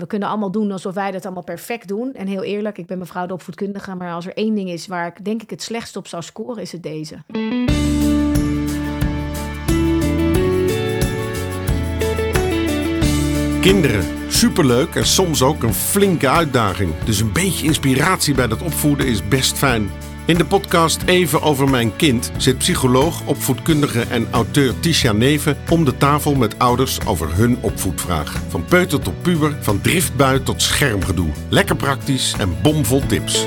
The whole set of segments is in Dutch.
we kunnen allemaal doen alsof wij dat allemaal perfect doen. En heel eerlijk, ik ben mevrouw de opvoedkundige, maar als er één ding is waar ik denk ik het slechtst op zou scoren, is het deze. Kinderen, superleuk en soms ook een flinke uitdaging. Dus een beetje inspiratie bij dat opvoeden is best fijn. In de podcast Even over mijn kind zit psycholoog, opvoedkundige en auteur Tisha Neven om de tafel met ouders over hun opvoedvraag. Van peuter tot puber, van driftbui tot schermgedoe. Lekker praktisch en bomvol tips.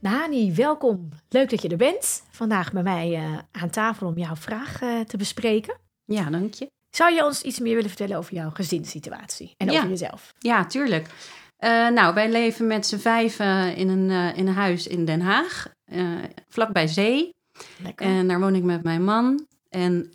Nani, welkom. Leuk dat je er bent. Vandaag bij mij uh, aan tafel om jouw vraag uh, te bespreken. Ja, dank je. Zou je ons iets meer willen vertellen over jouw gezinssituatie en ja. over jezelf? Ja, tuurlijk. Uh, nou, wij leven met z'n vijven in een, in een huis in Den Haag, vlakbij zee. Lekker. En daar woon ik met mijn man. En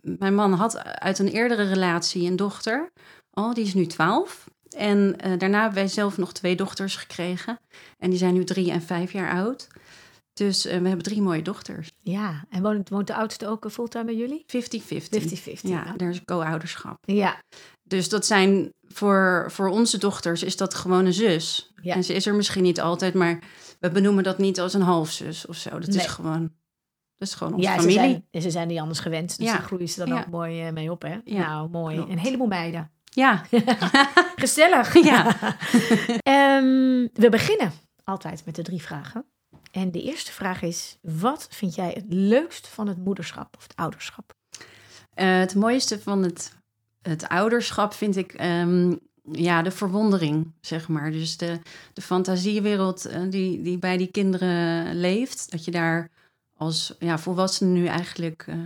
mijn man had uit een eerdere relatie een dochter. Oh, die is nu twaalf. En uh, daarna hebben wij zelf nog twee dochters gekregen. En die zijn nu drie en vijf jaar oud. Dus uh, we hebben drie mooie dochters. Ja, en woont, woont de oudste ook fulltime bij jullie? 50-50. 50-50. Ja, er is co-ouderschap. Ja. Dus dat zijn voor, voor onze dochters is dat gewoon een zus. Ja. En ze is er misschien niet altijd, maar we benoemen dat niet als een halfzus of zo. Dat Nee. is gewoon, dat is gewoon onze Ja, ze familie. zijn, en ze zijn niet anders gewend. Dus Ja. daar groeien ze dan Ja. ook mooi eh, mee op, hè? Ja, nou, mooi. klopt. Een heleboel meiden. Ja, Gezellig. Ja. Ehm, we beginnen altijd met de drie vragen. En de eerste vraag is: wat vind jij het leukst van het moederschap of het ouderschap? Eh, het mooiste van het, het ouderschap vind ik ehm, ja, de verwondering, zeg maar. Dus de, de fantasiewereld eh, die, die bij die kinderen leeft. Dat je daar als ja, volwassene nu eigenlijk eh,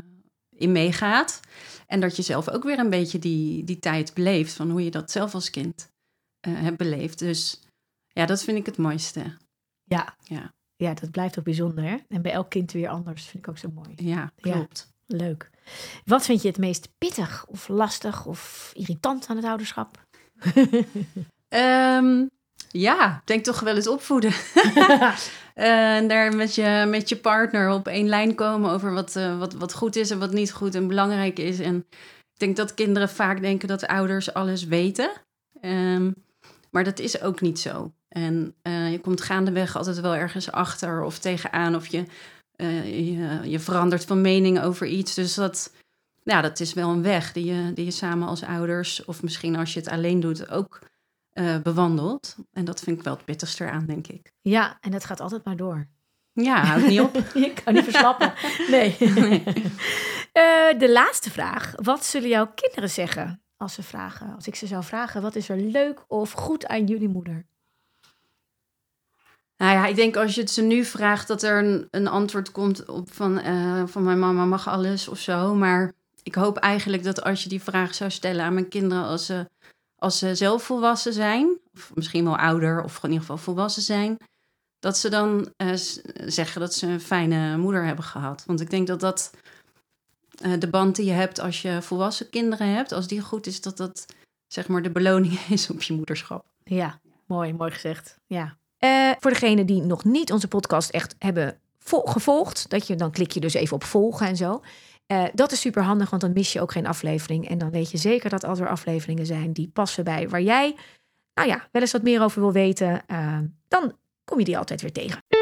in meegaat. En dat je zelf ook weer een beetje die, die tijd beleeft van hoe je dat zelf als kind eh, hebt beleefd. Dus ja, dat vind ik het mooiste. Ja. Ja. Ja, dat blijft ook bijzonder, hè? En bij elk kind weer anders. Vind ik ook zo mooi. Ja, Ja. Leuk. Wat vind je het meest pittig of lastig of irritant aan het ouderschap? Ehm, ja, denk toch wel eens opvoeden. En daar met je, met je partner op één lijn komen over wat, eh, wat, wat goed is en wat niet goed en belangrijk is. En ik denk dat kinderen vaak denken dat ouders alles weten. Ehm, maar dat is ook niet zo. En eh, je komt gaandeweg altijd wel ergens achter of tegenaan of je, eh, je, je verandert van mening over iets. Dus dat, ja, dat is wel een weg die je, die je samen als ouders of misschien als je het alleen doet ook eh, bewandelt. En dat vind ik wel het pittigste eraan, denk ik. Ja, en dat gaat altijd maar door. Ja, houdt niet op. Je kan niet verslappen. Nee. Eh, de laatste vraag. Wat zullen jouw kinderen zeggen als ze vragen? Als ik ze zou vragen, wat is er leuk of goed aan jullie moeder? Nou ja, ik denk als je het ze nu vraagt dat er een, een antwoord komt op van, eh, van mijn mama mag alles of zo. Maar ik hoop eigenlijk dat als je die vraag zou stellen aan mijn kinderen als ze, als ze zelf volwassen zijn, of misschien wel ouder of in ieder geval volwassen zijn, dat ze dan eh, zeggen dat ze een fijne moeder hebben gehad. Want ik denk dat dat eh, de band die je hebt als je volwassen kinderen hebt, als die goed is, dat dat zeg maar de beloning is op je moederschap. Ja, mooi, mooi gezegd. Ja. Eh, voor degenen die nog niet onze podcast echt hebben vo- gevolgd, dat je, dan klik je dus even op volgen en zo. Eh, dat is super handig, want dan mis je ook geen aflevering. En dan weet je zeker dat als er afleveringen zijn die passen bij waar jij, nou ja, wel eens wat meer over wil weten, eh, dan kom je die altijd weer tegen.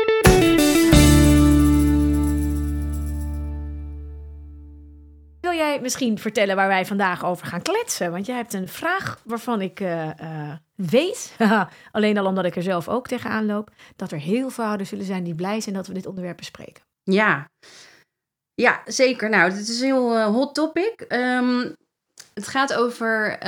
Wil jij misschien vertellen waar wij vandaag over gaan kletsen? Want jij hebt een vraag waarvan ik eh, eh, weet, alleen al omdat ik er zelf ook tegenaan loop, dat er heel veel ouders zullen zijn die blij zijn dat we dit onderwerp bespreken. Ja, ja zeker. Nou, dit is een heel eh, hot topic. Ehm, het gaat over,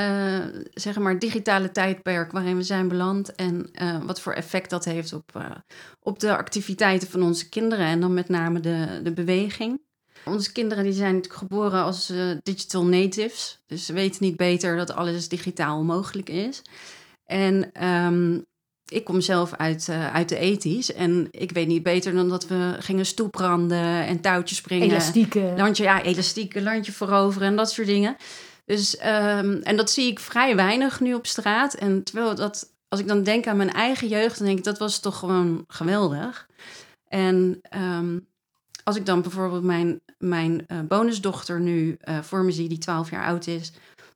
zeg maar, digitale tijdperk waarin we zijn beland en wat voor effect dat heeft op, op de activiteiten van onze kinderen en dan met name de, de beweging. Onze kinderen die zijn geboren als eh, digital natives, dus ze weten niet beter dat alles digitaal mogelijk is. En ehm, ik kom zelf uit, eh, uit de ethisch en ik weet niet beter dan dat we gingen stoepranden en touwtjes springen. Elastieken. Landje, ja, elastieke, landje veroveren en dat soort dingen. Dus, ehm, en dat zie ik vrij weinig nu op straat. En terwijl dat, als ik dan denk aan mijn eigen jeugd, dan denk ik, dat was toch gewoon geweldig. En ehm, als ik dan bijvoorbeeld mijn mijn eh, bonusdochter nu eh, voor me zie, die 12 jaar oud is,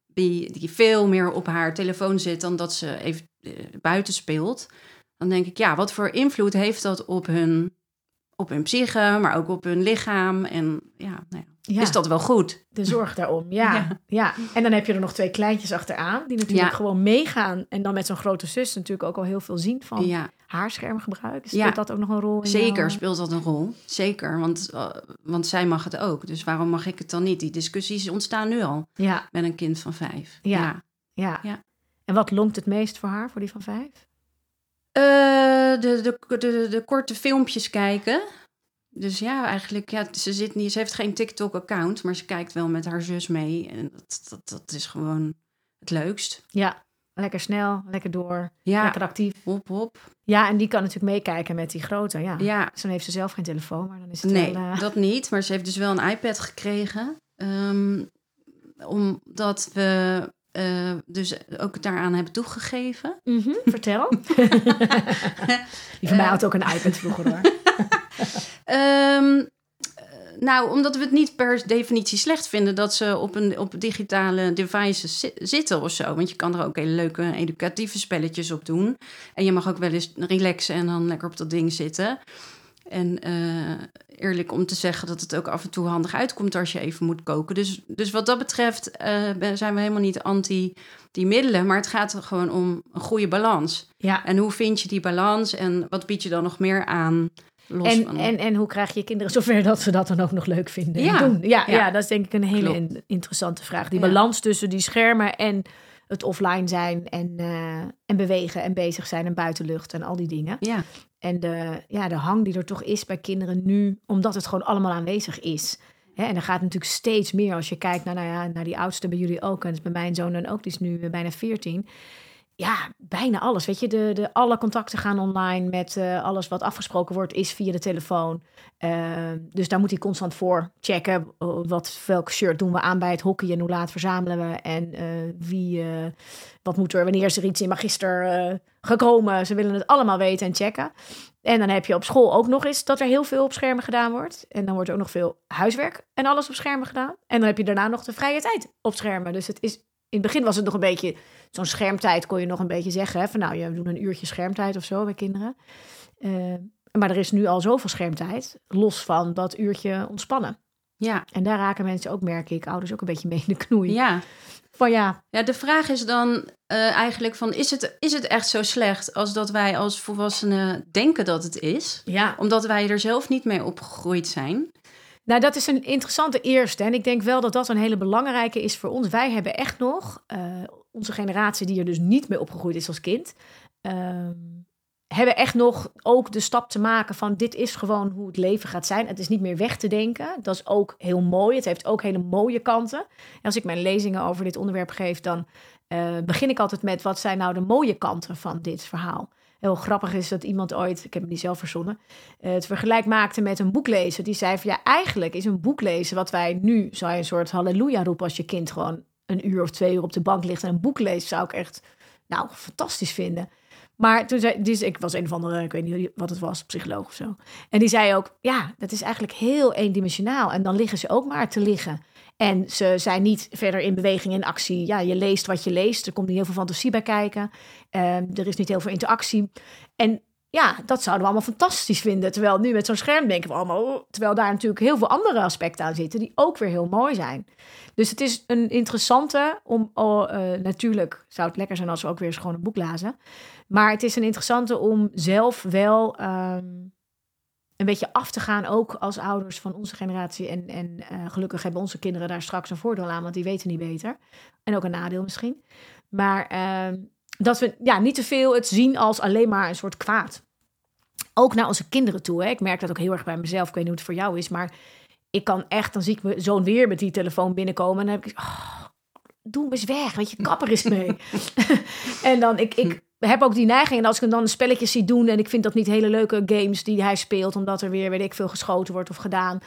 die, die veel meer op haar telefoon zit dan dat ze even eh, buiten speelt, dan denk ik, ja, wat voor invloed heeft dat op hun, op hun psyche, maar ook op hun lichaam? En ja, nou ja, Ja. is dat wel goed? De zorg daarom, ja. ja. Ja. En dan heb je er nog twee kleintjes achteraan, die natuurlijk Ja. gewoon meegaan. En dan met zo'n grote zus natuurlijk ook al heel veel zien van Ja, haarschermgebruik. Speelt dat ook nog een rol in zeker speelt dat een rol. Zeker, want, eh, want zij mag het ook. Dus waarom mag ik het dan niet? Die discussies ontstaan nu al Ja, met een kind van vijf. Ja. ja. ja. En wat lonkt het meest voor haar, voor die van vijf? Eh, de, de, de, de korte filmpjes kijken. Dus ja, eigenlijk, ja, ze, zit niet, ze heeft geen TikTok-account, maar ze kijkt wel met haar zus mee. En dat, dat, dat is gewoon het leukst. Ja, lekker snel, lekker door, Ja, lekker actief. hop, hop. Ja, en die kan natuurlijk meekijken met die grote, ja. Ja, Dus dan heeft ze zelf geen telefoon, maar dan is het nee, wel... eh, dat niet. Maar ze heeft dus wel een iPad gekregen. Ehm, omdat we eh, dus ook daaraan hebben toegegeven. mhm, Vertel. die van mij had ook een iPad vroeger hoor. Ehm, eh, nou, omdat we het niet per definitie slecht vinden dat ze op, een, op digitale devices zi- zitten of zo. Want je kan er ook hele leuke educatieve spelletjes op doen. En je mag ook wel eens relaxen en dan lekker op dat ding zitten. En eh, eerlijk om te zeggen dat het ook af en toe handig uitkomt als je even moet koken. Dus, dus wat dat betreft eh, zijn we helemaal niet anti die middelen. Maar het gaat er gewoon om een goede balans. Ja, En hoe vind je die balans en wat bied je dan nog meer aan? Los en, van en, en hoe krijg je kinderen zover dat ze dat dan ook nog leuk vinden Ja, en doen? Ja, ja. ja. dat is denk ik een hele in- interessante vraag. Die Ja. balans tussen die schermen en het offline zijn en, eh, en bewegen en bezig zijn en buitenlucht en al die dingen. Ja, En de, ja, de hang die er toch is bij kinderen nu, omdat het gewoon allemaal aanwezig is. Hè, en er gaat natuurlijk steeds meer als je kijkt naar, nou ja, naar die oudste bij jullie ook. En dat is bij mijn zoon dan ook, die is nu bijna 14. Ja, bijna alles. Weet je, de, de, alle contacten gaan online met eh, alles wat afgesproken wordt, is via de telefoon. Eh, dus daar moet hij constant voor checken. oh, wat, welk shirt doen we aan bij het hockey en hoe laat verzamelen we. En eh, wie, eh, wat moet er, wanneer is er iets in magister eh, gekomen. Ze willen het allemaal weten en checken. En dan heb je op school ook nog eens dat er heel veel op schermen gedaan wordt. En dan wordt er ook nog veel huiswerk en alles op schermen gedaan. En dan heb je daarna nog de vrije tijd op schermen. Dus het is, in het begin was het nog een beetje, zo'n schermtijd kon je nog een beetje zeggen. Hè, van nou, je doen een uurtje schermtijd of zo bij kinderen. Eh, maar er is nu al zoveel schermtijd, los van dat uurtje ontspannen. ja, En daar raken mensen ook, merk ik, ouders ook een beetje mee in de knoei. ja. Van ja, Ja, de vraag is dan eh, eigenlijk van, is het, is het echt zo slecht als dat wij als volwassenen denken dat het is? ja, Omdat wij er zelf niet mee opgegroeid zijn. Nou, dat is een interessante eerste. En ik denk wel dat dat een hele belangrijke is voor ons. Wij hebben echt nog, eh, onze generatie die er dus niet mee opgegroeid is als kind, ehm, hebben echt nog ook de stap te maken van dit is gewoon hoe het leven gaat zijn. Het is niet meer weg te denken. Dat is ook heel mooi. Het heeft ook hele mooie kanten. En als ik mijn lezingen over dit onderwerp geef, dan eh, begin ik altijd met wat zijn nou de mooie kanten van dit verhaal. Heel grappig is dat iemand ooit, ik heb het niet zelf verzonnen, eh, het vergelijk maakte met een boek lezen. Die zei van ja, eigenlijk is een boek lezen wat wij nu zou je een soort halleluja roepen als je kind gewoon een uur of twee uur op de bank ligt en een boek leest, zou ik echt nou fantastisch vinden. Maar toen zei, dus ik was een of andere, ik weet niet wat het was, psycholoog of zo. En die zei ook, ja, dat is eigenlijk heel eendimensionaal. En dan liggen ze ook maar te liggen. En ze zijn niet verder in beweging en actie. Ja, je leest wat je leest. Er komt niet heel veel fantasie bij kijken. Ehm, er is niet heel veel interactie. En ja, dat zouden we allemaal fantastisch vinden. Terwijl nu met zo'n scherm denken we allemaal... oh, terwijl daar natuurlijk heel veel andere aspecten aan zitten... die ook weer heel mooi zijn. Dus het is een interessante om... Oh, eh, natuurlijk zou het lekker zijn als we ook weer eens gewoon een boek lazen. Maar het is een interessante om zelf wel... ehm, een beetje af te gaan, ook als ouders van onze generatie. En, en eh, gelukkig hebben onze kinderen daar straks een voordeel aan, want die weten niet beter. En ook een nadeel misschien. Maar ehm, dat we ja, niet te veel het zien als alleen maar een soort kwaad. Ook naar onze kinderen toe. Hè. Ik merk dat ook heel erg bij mezelf. Ik weet niet hoe het voor jou is, maar ik kan echt, dan zie ik mijn zoon weer met die telefoon binnenkomen. En dan heb ik, oh, doe hem eens weg, weet je, kapper is mee. en dan, ik, ik heb ook die neiging. En als ik hem dan spelletjes zie doen en ik vind dat niet hele leuke games die hij speelt, omdat er weer, weet ik veel, geschoten wordt of gedaan,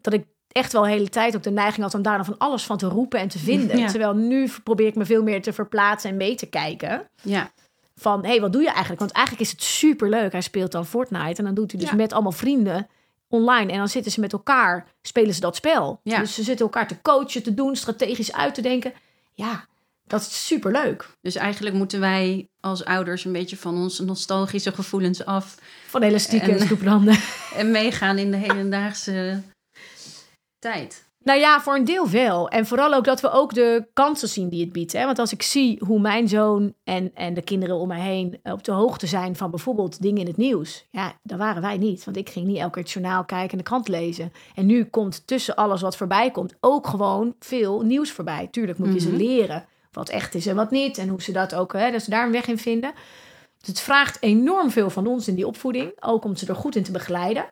dat ik echt wel de hele tijd ook de neiging had om daar dan van alles van te roepen en te vinden. Ja. Terwijl nu probeer ik me veel meer te verplaatsen en mee te kijken Ja, van, hé, hey, wat doe je eigenlijk? Want eigenlijk is het super leuk. Hij speelt dan Fortnite en dan doet hij dus Ja. met allemaal vrienden online. En dan zitten ze met elkaar, spelen ze dat spel. Ja. Dus ze zitten elkaar te coachen, te doen, strategisch uit te denken. Ja, dat is superleuk. Dus eigenlijk moeten wij als ouders een beetje van onze nostalgische gevoelens af Van elastieke En- stoepranden. en meegaan in de hedendaagse tijd. Nou ja, voor een deel wel. En vooral ook dat we ook de kansen zien die het biedt. Hè? Want als ik zie hoe mijn zoon en, en de kinderen om mij heen op de hoogte zijn van bijvoorbeeld dingen in het nieuws. Ja, daar waren wij niet. Want ik ging niet elke keer het journaal kijken en de krant lezen. En nu komt tussen alles wat voorbij komt ook gewoon veel nieuws voorbij. Tuurlijk moet je ze Mhm. leren wat echt is en wat niet. En hoe ze dat ook, hè, dat ze daar een weg in vinden. Dus het vraagt enorm veel van ons in die opvoeding. Ook om ze er goed in te begeleiden.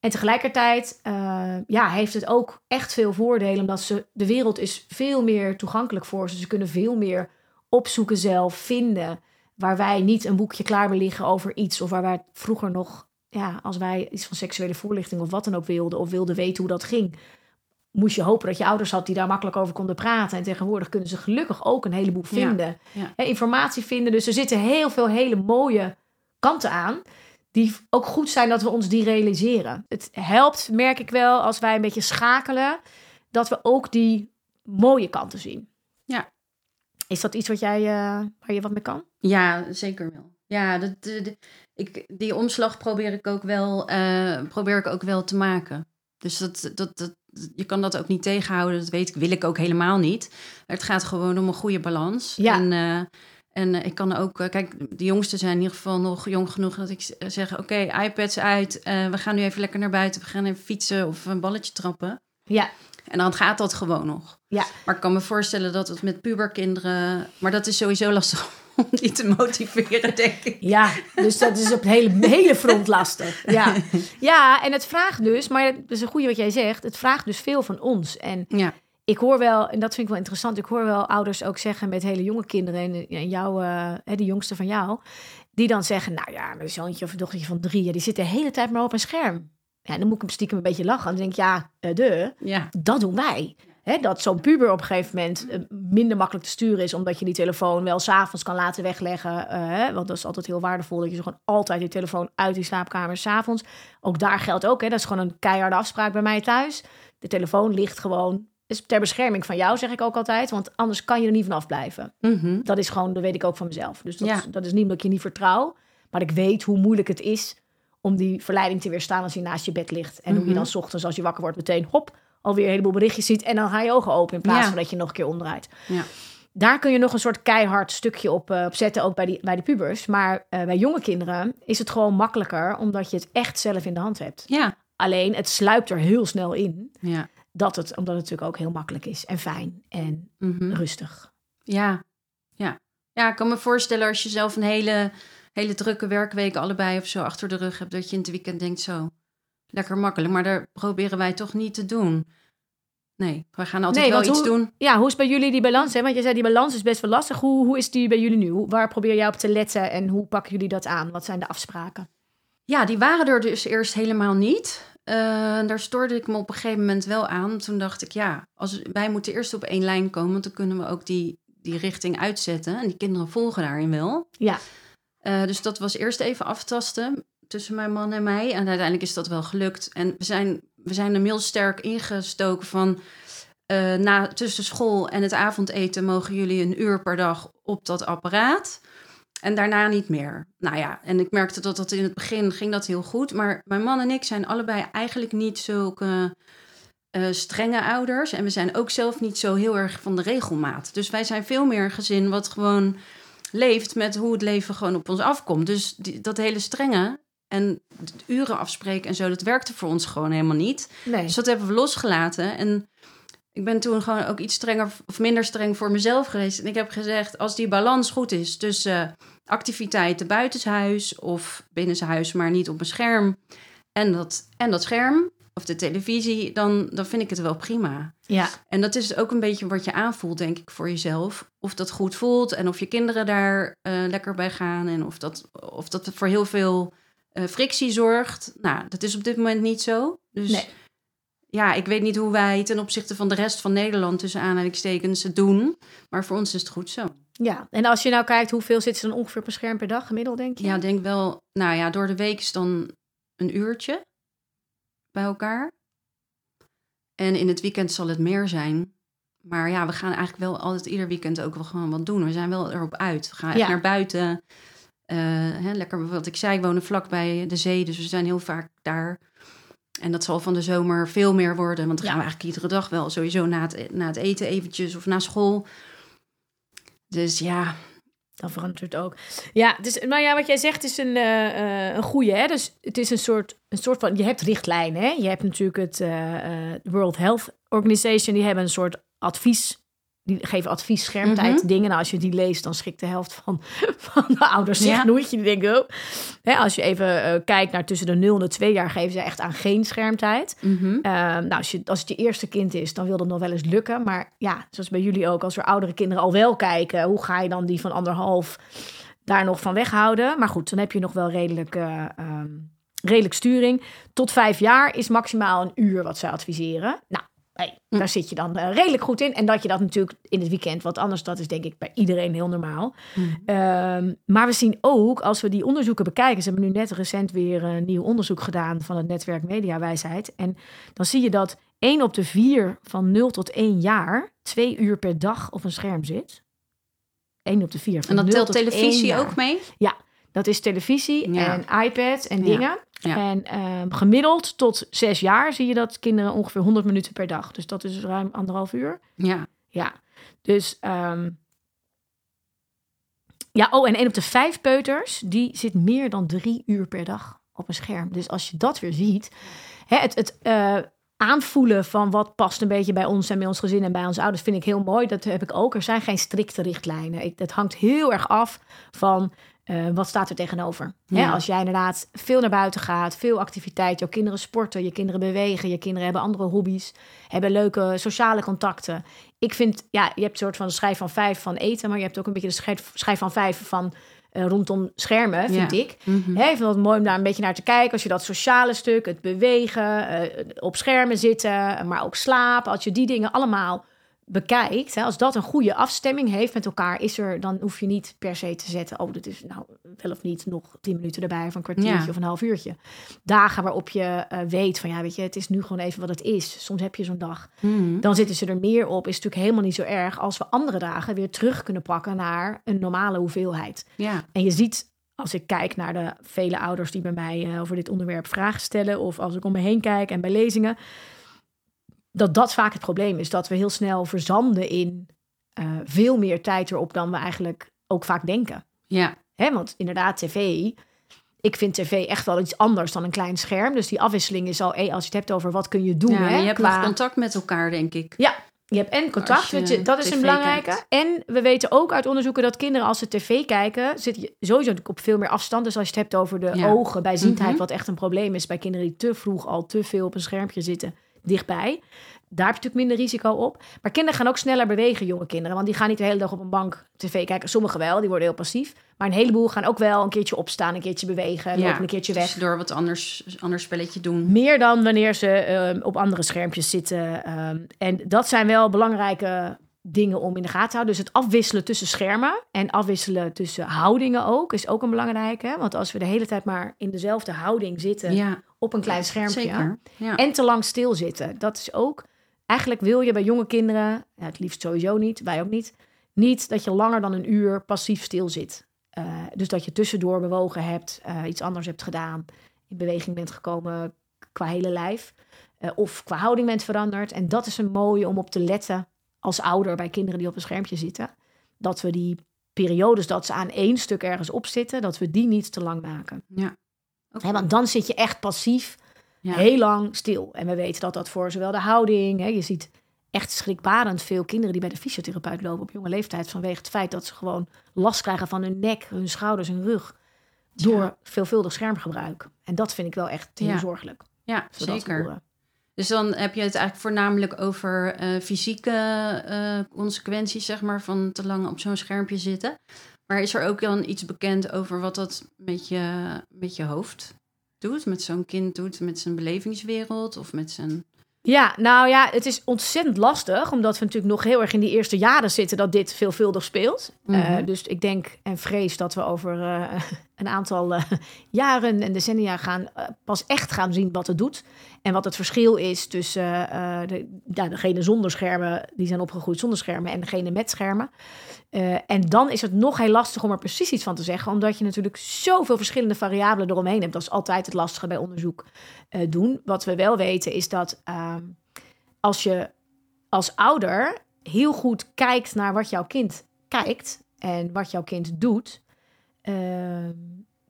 En tegelijkertijd eh, ja, heeft het ook echt veel voordelen, omdat ze, de wereld is veel meer toegankelijk voor ze. Ze kunnen veel meer opzoeken zelf, vinden, waar wij niet een boekje klaar hebben liggen over iets, of waar wij vroeger nog, ja, als wij iets van seksuele voorlichting of wat dan ook wilden, of wilden weten hoe dat ging, moest je hopen dat je ouders had die daar makkelijk over konden praten. En tegenwoordig kunnen ze gelukkig ook een heleboel vinden, ja. Informatie vinden. Dus er zitten heel veel hele mooie kanten aan die ook goed zijn dat we ons die realiseren. Het helpt, merk ik wel, als wij een beetje schakelen, dat we ook die mooie kanten zien. Ja. Is dat iets wat jij, eh, waar je wat mee kan? Ja, zeker wel. Ja, dat, de, ik, die omslag probeer ik ook wel, eh, probeer ik ook wel te maken. Dus dat, dat, dat, je kan dat ook niet tegenhouden. Dat weet ik, wil ik ook helemaal niet. Het gaat gewoon om een goede balans. Ja. En, eh, en eh, ik kan ook, eh, kijk, de jongsten zijn in ieder geval nog jong genoeg dat ik zeg: Oké, iPads uit. we gaan nu even lekker naar buiten. We gaan even fietsen of een balletje trappen. Ja, En dan gaat dat gewoon nog. ja. Maar ik kan me voorstellen dat het met puberkinderen. Maar dat is sowieso lastig om die te motiveren, denk ik. Ja, dus dat is op het hele, hele front lastig. Ja. ja, en het vraagt dus, maar dat is een goede wat jij zegt, het vraagt dus veel van ons. En Ja, ik hoor wel, en dat vind ik wel interessant, ik hoor wel ouders ook zeggen met hele jonge kinderen en, jou, eh, de jongste van jou, die dan zeggen, nou ja, mijn zoontje of dochtertje van drie, ja, die zit de hele tijd maar op een scherm. Ja, dan moet ik hem stiekem een beetje lachen. Dan denk ik, ja, eh, de, ja, dat doen wij. Hè, dat zo'n puber op een gegeven moment eh, minder makkelijk te sturen is, omdat je die telefoon wel s'avonds kan laten wegleggen. eh, hè, want dat is altijd heel waardevol, dat je gewoon altijd die telefoon uit die slaapkamer s'avonds. Ook daar geldt ook, hè, dat is gewoon een keiharde afspraak bij mij thuis. De telefoon ligt gewoon, is ter bescherming van jou, zeg ik ook altijd, want anders kan je er niet vanaf blijven. Mhm. Dat is gewoon, dat weet ik ook van mezelf. Dus dat, Ja. is, dat is niet omdat ik je niet vertrouw, maar ik weet hoe moeilijk het is om die verleiding te weerstaan als hij naast je bed ligt. En hoe je Mhm. dan 's ochtends als je wakker wordt meteen hop, alweer een heleboel berichtjes ziet en dan ga je ogen open in plaats van dat je nog een keer omdraait. Ja. Daar kun je nog een soort keihard stukje op, eh, op zetten, ook bij, die, bij de pubers. Maar eh, bij jonge kinderen is het gewoon makkelijker, omdat je het echt zelf in de hand hebt. ja, Alleen, het sluipt er heel snel in, ja. dat het, omdat het natuurlijk ook heel makkelijk is en fijn en Mhm. rustig. ja, ja. Ja, ik kan me voorstellen als je zelf een hele, hele drukke werkweek allebei of zo achter de rug hebt, dat je in het weekend denkt zo, lekker makkelijk. Maar daar proberen wij toch niet te doen. Nee, we gaan altijd Nee, wel iets hoe- doen. Ja, hoe is bij jullie die balans? Hè? Want je zei die balans is best wel lastig. Hoe, hoe is die bij jullie nu? Hoe- Waar probeer jij op te letten en hoe pakken jullie dat aan? Wat zijn de afspraken? Ja, die waren er dus eerst helemaal niet. Eh, daar stoorde ik me op een gegeven moment wel aan. Toen dacht ik, ja, als, wij moeten eerst op één lijn komen, want dan kunnen we ook die, die richting uitzetten. En die kinderen volgen daarin wel. Ja, Eh, dus dat was eerst even aftasten tussen mijn man en mij. En uiteindelijk is dat wel gelukt. En we zijn, we zijn er heel sterk ingestoken van... eh, na, tussen school en het avondeten mogen jullie een uur per dag op dat apparaat. En daarna niet meer. Nou ja, en ik merkte dat dat in het begin ging dat heel goed. Maar mijn man en ik zijn allebei eigenlijk niet zulke eh, strenge ouders. En we zijn ook zelf niet zo heel erg van de regelmaat. Dus wij zijn veel meer een gezin wat gewoon leeft met hoe het leven gewoon op ons afkomt. Dus dat hele strenge en uren afspreken en zo, dat werkte voor ons gewoon helemaal niet. nee. Dus dat hebben we losgelaten. En ik ben toen gewoon ook iets strenger of minder streng voor mezelf geweest. En ik heb gezegd, als die balans goed is tussen activiteiten buitenshuis of binnenshuis, maar niet op een scherm, en dat, en dat scherm of de televisie, dan, dan vind ik het wel prima. Ja, En dat is ook een beetje wat je aanvoelt, denk ik, voor jezelf. Of dat goed voelt en of je kinderen daar eh, lekker bij gaan. En of dat, of dat voor heel veel eh, frictie zorgt. Nou, dat is op dit moment niet zo. Dus Nee. ja, ik weet niet hoe wij ten opzichte van de rest van Nederland tussen aanhalingstekens het doen. Maar voor ons is het goed zo. ja. En als je nou kijkt, hoeveel zit ze dan ongeveer een scherm per dag gemiddeld, denk je? Ja, denk wel, nou ja, door de week is dan een uurtje. bij elkaar. En in het weekend zal het meer zijn. Maar ja, we gaan eigenlijk wel altijd ieder weekend ook wel gewoon wat doen. We zijn wel erop uit. We gaan echt Ja. naar buiten. Eh, hè, lekker, wat ik zei, wonen vlakbij de zee. Dus we zijn heel vaak daar. En dat zal van de zomer veel meer worden. Want dan gaan we eigenlijk iedere dag wel sowieso na het, na het eten eventjes of na school. Dus ja, Dan verandert ook. Ja, dus, nou ja, wat jij zegt is een, eh, eh, een goede. Hè? Dus het is een soort, een soort van. Je hebt richtlijnen. Hè? Je hebt natuurlijk het World Health Organization. Die hebben een soort advies. Die geven advies schermtijd Mhm. dingen. Nou, als je die leest, dan schrikt de helft van, van de ouders zich Ja. nooit. Je denkt, oh. Hè, als je even eh, kijkt naar tussen de 0 en de 2 jaar, geven ze echt aan geen schermtijd. mhm. Eh, nou, als, je, als het je eerste kind is, dan wil dat nog wel eens lukken. Maar ja, zoals bij jullie ook, als er oudere kinderen al wel kijken, hoe ga je dan die van anderhalf daar nog van weghouden? Maar goed, dan heb je nog wel redelijk, eh, ehm, redelijk sturing. Tot vijf jaar is maximaal een uur wat ze adviseren. Nou, hey, Hm. daar zit je dan eh, redelijk goed in. En dat je dat natuurlijk in het weekend, wat anders, dat is denk ik bij iedereen heel normaal. Mhm. Ehm, maar we zien ook, als we die onderzoeken bekijken, ze hebben nu net recent weer een nieuw onderzoek gedaan van het netwerk Mediawijsheid. En dan zie je dat 1 op de 4 van 0 tot 1 jaar twee uur per dag op een scherm zit. 1 op de 4. En dat telt televisie ook mee? Dat is televisie Ja. en iPad en dingen. Ja. En ehm, gemiddeld tot 6 jaar zie je dat kinderen ongeveer 100 minuten per dag. Dus dat is ruim anderhalf uur. Ja. Ja, dus ehm, ja, oh, en één op de vijf peuters, die zit meer dan drie uur per dag op een scherm. Dus als je dat weer ziet, hè, het, het eh, aanvoelen van wat past een beetje bij ons en bij ons gezin en bij onze ouders, vind ik heel mooi. Dat heb ik ook. Er zijn geen strikte richtlijnen. Ik, het hangt heel erg af van eh, wat staat er tegenover. Hè, Ja. als jij inderdaad veel naar buiten gaat, veel activiteit, jouw kinderen sporten, je kinderen bewegen, je kinderen hebben andere hobby's, hebben leuke sociale contacten. Ik vind, ja, je hebt een soort van de schijf van vijf van eten, maar je hebt ook een beetje de schijf, schijf van vijf van eh, rondom schermen, vind Ja. ik. Hè, ik vind het mooi om daar een beetje naar te kijken. Als je dat sociale stuk, het bewegen, eh, op schermen zitten, maar ook slapen. Als je die dingen allemaal bekijkt, hè, als dat een goede afstemming heeft met elkaar, is er, dan hoef je niet per se te zetten, oh, dit is nou wel of niet nog tien minuten erbij of een kwartiertje Ja. of een half uurtje. Dagen waarop je eh, weet van, ja, weet je, het is nu gewoon even wat het is. Soms heb je zo'n dag Mhm. dan zitten ze er meer op. Is natuurlijk helemaal niet zo erg als we andere dagen weer terug kunnen pakken naar een normale hoeveelheid. Ja. En je ziet, als ik kijk naar de vele ouders die bij mij eh, over dit onderwerp vragen stellen, of als ik om me heen kijk en bij lezingen, dat dat vaak het probleem is. Dat we heel snel verzanden in eh, veel meer tijd erop dan we eigenlijk ook vaak denken. Ja. Hè, want inderdaad, tv. Ik vind tv echt wel iets anders dan een klein scherm. Dus die afwisseling is al, eh, als je het hebt over wat kun je doen. ja hè, je hebt qua- contact met elkaar, denk ik. ja, je hebt en contact, je dat is een belangrijke. kijkt. En we weten ook uit onderzoeken dat kinderen als ze tv kijken, zit je sowieso op veel meer afstand. Dus als je het hebt over de Ja. ogen, bijziendheid, Mhm. wat echt een probleem is bij kinderen die te vroeg al te veel op een schermpje zitten, dichtbij. Daar heb je natuurlijk minder risico op. Maar kinderen gaan ook sneller bewegen, jonge kinderen. Want die gaan niet de hele dag op een bank tv kijken. Sommigen wel, die worden heel passief. Maar een heleboel gaan ook wel een keertje opstaan, een keertje bewegen, lopen een keertje weg. Door wat anders, ander spelletje doen. Meer dan wanneer ze ehm, op andere schermpjes zitten. ehm, en dat zijn wel belangrijke dingen om in de gaten te houden. Dus het afwisselen tussen schermen en afwisselen tussen houdingen ook is ook een belangrijke. Want als we de hele tijd maar in dezelfde houding zitten Ja, op een klein schermpje zeker. Ja. en te lang stilzitten, dat is ook. Eigenlijk wil je bij jonge kinderen, ja, het liefst sowieso niet, wij ook niet, niet dat je langer dan een uur passief stil zit. Eh, dus dat je tussendoor bewogen hebt, eh, iets anders hebt gedaan, in beweging bent gekomen qua hele lijf. eh, of qua houding bent veranderd. En dat is een mooie om op te letten als ouder bij kinderen die op een schermpje zitten. Dat we die periodes dat ze aan één stuk ergens op zitten, dat we die niet te lang maken. ja. Hè, want dan zit je echt passief Ja. heel lang stil. En we weten dat dat voor zowel de houding, je ziet echt schrikbarend veel kinderen die bij de fysiotherapeut lopen op jonge leeftijd vanwege het feit dat ze gewoon last krijgen van hun nek, hun schouders, hun rug door Ja. veelvuldig schermgebruik. En dat vind ik wel echt heel Ja. zorgelijk. ja, zeker. Dus dan heb je het eigenlijk voornamelijk over eh, fysieke eh, consequenties, zeg maar, van te lang op zo'n schermpje zitten. Maar is er ook dan iets bekend over wat dat met je, met je hoofd doet? Met zo'n kind doet, met zijn belevingswereld of met zijn... Ja, nou ja, het is ontzettend lastig, omdat we natuurlijk nog heel erg in die eerste jaren zitten dat dit veelvuldig speelt. Mhm. Eh, dus ik denk en vrees dat we over eh, een aantal eh, jaren en decennia gaan eh, pas echt gaan zien wat het doet. En wat het verschil is tussen eh, de, degene zonder schermen, die zijn opgegroeid zonder schermen, en degene met schermen. En dan is het nog heel lastig om er precies iets van te zeggen, omdat je natuurlijk zoveel verschillende variabelen eromheen hebt. Dat is altijd het lastige bij onderzoek doen. Wat we wel weten is dat ehm, als je als ouder heel goed kijkt naar wat jouw kind kijkt en wat jouw kind doet,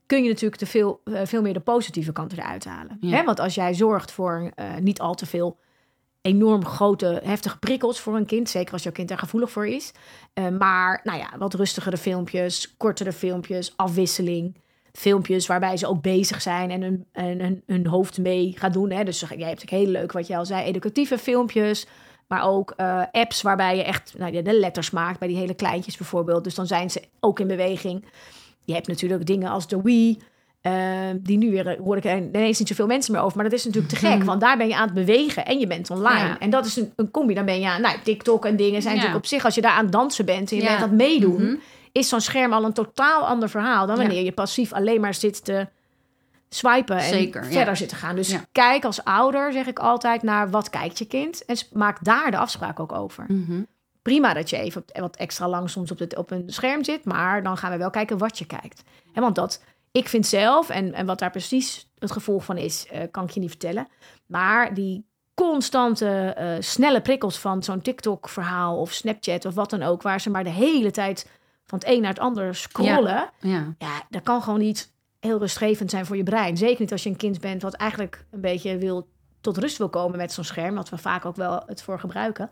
kun je natuurlijk te veel, eh, veel meer de positieve kant eruit halen. Ja. Hè? Want als jij zorgt voor eh, niet al te veel enorm grote, heftige prikkels voor een kind, zeker als jouw kind daar gevoelig voor is, eh, maar nou ja, wat rustigere filmpjes, kortere filmpjes, afwisseling. Filmpjes waarbij ze ook bezig zijn en hun, en hun, hun hoofd mee gaan doen. Hè? Dus jij hebt ook heel leuk, wat je al zei, educatieve filmpjes. Maar ook apps waarbij je echt nou, de letters maakt. Bij die hele kleintjes bijvoorbeeld. Dus dan zijn ze ook in beweging. Je hebt natuurlijk dingen als de Wii. eh, die nu weer, hoor ik er ineens niet zoveel mensen meer over. Maar dat is natuurlijk te gek. Want daar ben je aan het bewegen en je bent online. Ja. En dat is een, een combi. Dan ben je aan nou, TikTok en dingen. Zijn Ja. natuurlijk op zich, als je daar aan het dansen bent en je Ja. bent aan het meedoen. Mhm. Is zo'n scherm al een totaal ander verhaal dan wanneer je passief alleen maar zit te swipen en Zeker, verder zit te gaan. Dus kijk als ouder, zeg ik altijd, naar wat kijkt je kind. En maak daar de afspraak ook over. Mhm. Prima dat je even wat extra lang soms op, het, op een scherm zit, maar dan gaan we wel kijken wat je kijkt. Hè, want dat, ik vind zelf, en, en wat daar precies het gevolg van is, eh, kan ik je niet vertellen. Maar die constante, eh, snelle prikkels van zo'n TikTok-verhaal of Snapchat of wat dan ook, waar ze maar de hele tijd van het een naar het ander scrollen. Ja. Ja, dat kan gewoon niet heel rustgevend zijn voor je brein. Zeker niet als je een kind bent wat eigenlijk een beetje wil tot rust wil komen met zo'n scherm, wat we vaak ook wel het voor gebruiken.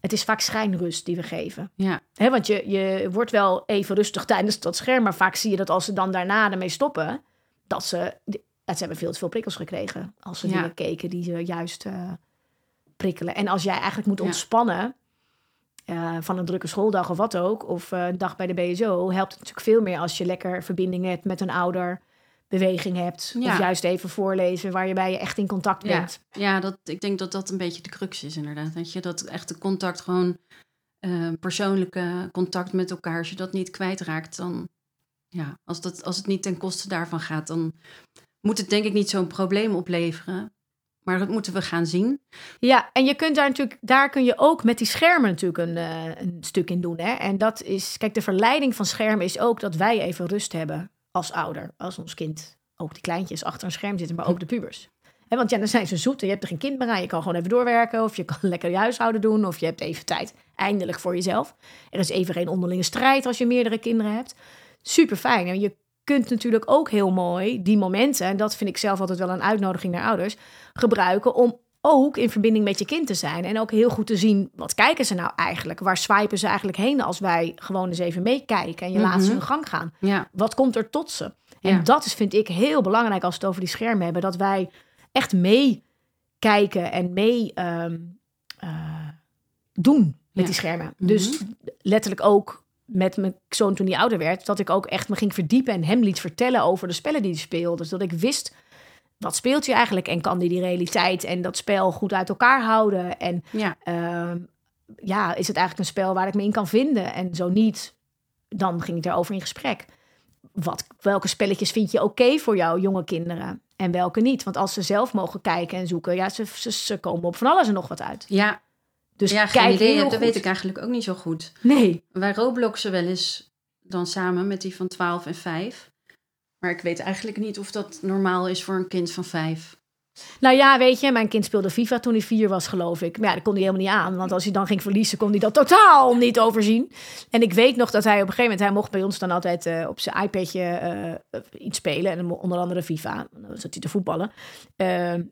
Het is vaak schijnrust die we geven. Ja. Hè, want je, je wordt wel even rustig tijdens dat scherm, maar vaak zie je dat als ze dan daarna ermee stoppen, dat ze, dat ze hebben veel te veel prikkels gekregen als ze Ja. dingen keken die ze juist eh, prikkelen. En als jij eigenlijk moet Ja. ontspannen eh, van een drukke schooldag of wat ook, of eh, een dag bij de BSO, helpt het natuurlijk veel meer als je lekker verbinding hebt met een ouder, beweging hebt, Ja. of juist even voorlezen waar je bij je echt in contact bent. ja dat, ik denk dat dat een beetje de crux is inderdaad. Dat je dat echte contact gewoon, eh, persoonlijke contact met elkaar, als je dat niet kwijtraakt, dan, ja, als, dat, als het niet ten koste daarvan gaat, dan moet het denk ik niet zo'n probleem opleveren. Maar dat moeten we gaan zien. Ja, en je kunt daar natuurlijk, daar kun je ook met die schermen natuurlijk een, eh, een stuk in doen. Hè? En dat is, kijk, de verleiding van schermen is ook dat wij even rust hebben als ouder, als ons kind, ook die kleintjes achter een scherm zitten, maar ook de pubers. Want ja, dan zijn ze zoet en je hebt er geen kind meer aan. Je kan gewoon even doorwerken of je kan lekker je huishouden doen of je hebt even tijd eindelijk voor jezelf. Er is even geen onderlinge strijd als je meerdere kinderen hebt. Super fijn. En je kunt natuurlijk ook heel mooi die momenten, en dat vind ik zelf altijd wel een uitnodiging naar ouders, gebruiken om ook in verbinding met je kind te zijn. En ook heel goed te zien, wat kijken ze nou eigenlijk? Waar swipen ze eigenlijk heen als wij gewoon eens even meekijken en je laat ze Mhm. hun gang gaan? Ja, Wat komt er tot ze? En Ja. dat is, vind ik, heel belangrijk als we het over die schermen hebben. Dat wij echt meekijken en mee ehm, eh, doen met Ja. die schermen. Mhm. Dus letterlijk ook met mijn zoon toen hij ouder werd... dat ik ook echt me ging verdiepen en hem liet vertellen over de spellen die hij speelde. Dus dat ik wist, wat speelt hij eigenlijk? En kan hij die realiteit en dat spel goed uit elkaar houden? En ja, Ehm, ja, is het eigenlijk een spel waar ik me in kan vinden? En zo niet, dan ging ik daarover in gesprek. Wat, welke spelletjes vind je oké voor jouw jonge kinderen? En welke niet? Want als ze zelf mogen kijken en zoeken, ja, ze, ze, ze komen op van alles en nog wat uit. ja, Dus ja geen kijk idee. heel Dat goed. weet ik eigenlijk ook niet zo goed. Nee, Wij robloxen wel eens dan samen met die van 12 en 5. Maar ik weet eigenlijk niet of dat normaal is voor een kind van 5. nou ja, weet je, mijn kind speelde FIFA toen hij vier was, geloof ik. Maar ja, dat kon hij helemaal niet aan. Want als hij dan ging verliezen, kon hij dat totaal niet overzien. En ik weet nog dat hij op een gegeven moment, hij mocht bij ons dan altijd eh, op zijn iPadje eh, iets spelen. En onder andere FIFA. Dan zat hij te voetballen. Ehm,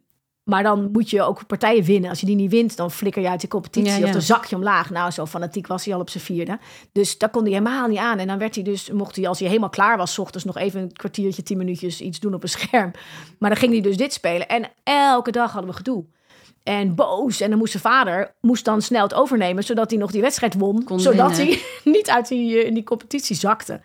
maar dan moet je ook partijen winnen. Als je die niet wint, dan flikker je uit de competitie. Ja, ja. Of dan zak je omlaag. Nou, zo fanatiek was hij al op zijn vierde. Dus dat kon hij helemaal niet aan. En dan werd hij dus, mocht hij als hij helemaal klaar was, ochtends nog even een kwartiertje, tien minuutjes iets doen op een scherm. Maar dan ging hij dus dit spelen. En elke dag hadden we gedoe. En boos. En dan moest zijn vader moest dan snel het overnemen, zodat hij nog die wedstrijd won. Kon zodat winnen. hij niet uit die, eh, in die competitie zakte.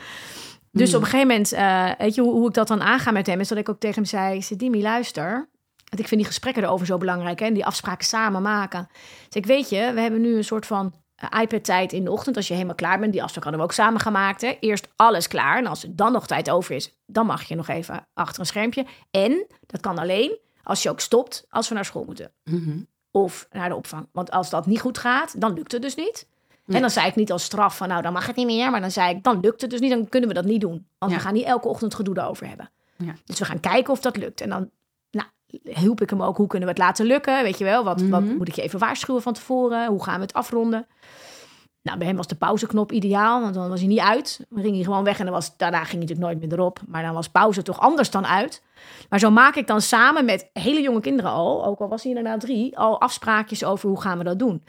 Dus Hmm. op een gegeven moment, eh, weet je hoe, hoe ik dat dan aanga met hem, is dat ik ook tegen hem zei: Sedimi, luister. Want ik vind die gesprekken erover zo belangrijk hè, en die afspraken samen maken. Dus ik weet je, we hebben nu een soort van eh, iPad-tijd in de ochtend, als je helemaal klaar bent. Die afspraak hadden we ook samen gemaakt. Hè. Eerst alles klaar. En als er dan nog tijd over is, dan mag je nog even achter een schermpje. En dat kan alleen als je ook stopt als we naar school moeten. Mhm. Of naar de opvang. Want als dat niet goed gaat, dan lukt het dus niet. Nee. En dan zei ik niet als straf van, nou, dan mag het niet meer. Maar dan zei ik, dan lukt het dus niet. Dan kunnen we dat niet doen. Want Ja. we gaan niet elke ochtend gedoe erover hebben. Ja. Dus we gaan kijken of dat lukt. En dan hielp ik hem ook, hoe kunnen we het laten lukken? Weet je wel, wat, wat Mhm. moet ik je even waarschuwen van tevoren? Hoe gaan we het afronden? Nou, bij hem was de pauzeknop ideaal, want dan was hij niet uit. Dan ging hij gewoon weg en dan was, daarna ging hij natuurlijk nooit meer erop. Maar dan was pauze toch anders dan uit. Maar zo maak ik dan samen met hele jonge kinderen al, ook al was hij inderdaad drie, al afspraakjes over hoe gaan we dat doen.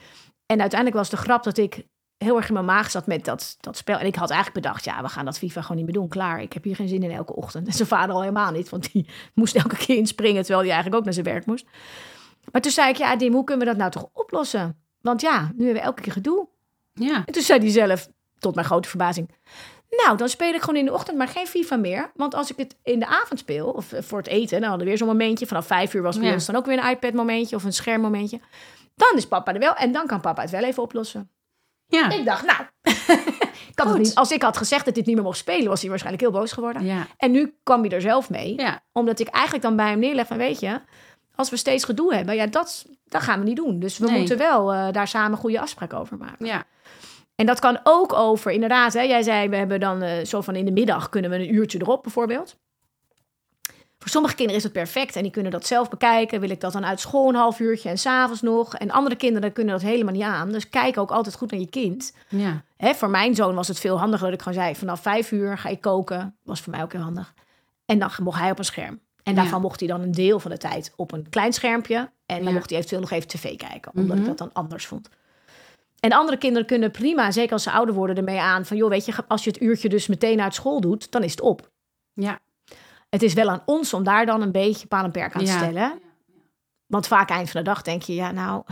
En uiteindelijk was de grap dat ik heel erg in mijn maag zat met dat, dat spel. En ik had eigenlijk bedacht, ja, we gaan dat FIFA gewoon niet meer doen. Klaar, ik heb hier geen zin in elke ochtend. En zijn vader al helemaal niet, want die moest elke keer inspringen... terwijl hij eigenlijk ook naar zijn werk moest. Maar toen zei ik, ja, Dim, hoe kunnen we dat nou toch oplossen? Want ja, nu hebben we elke keer gedoe. Ja. En toen zei hij zelf, tot mijn grote verbazing... Nou, dan speel ik gewoon in de ochtend maar geen FIFA meer. Want als ik het in de avond speel, of eh, voor het eten... dan hadden we weer zo'n momentje. Vanaf vijf uur was bij Ja. ons dan ook weer een iPad-momentje... of een schermmomentje. Dan is papa er wel en dan kan papa het wel even oplossen. Ja. Ik dacht, nou, kan het niet. als ik had gezegd dat dit niet meer mocht spelen, was hij waarschijnlijk heel boos geworden. Ja. En nu kwam hij er zelf mee, Ja. omdat ik eigenlijk dan bij hem neerleg van, weet je, als we steeds gedoe hebben, ja, dat, dat gaan we niet doen. Dus we Nee. moeten wel eh, daar samen goede afspraken over maken. Ja. En dat kan ook over, inderdaad, hè, jij zei, we hebben dan eh, zo van in de middag kunnen we een uurtje erop bijvoorbeeld. Voor sommige kinderen is dat perfect en die kunnen dat zelf bekijken. Wil ik dat dan uit school een half uurtje en s'avonds nog? En andere kinderen kunnen dat helemaal niet aan. Dus kijk ook altijd goed naar je kind. Ja. Hè, voor mijn zoon was het veel handiger dat ik gewoon zei... vanaf vijf uur ga ik koken. Was voor mij ook heel handig. En dan mocht hij op een scherm. En daarvan Ja. mocht hij dan een deel van de tijd op een klein schermpje. En dan Ja. mocht hij eventueel nog even tv kijken. Omdat Mhm. ik dat dan anders vond. En andere kinderen kunnen prima, zeker als ze ouder worden, ermee aan... van joh, weet je, als je het uurtje dus meteen uit school doet... dan is het op. Ja. Het is wel aan ons om daar dan een beetje paal en perk aan te Ja. stellen. Want vaak eind van de dag denk je, ja nou,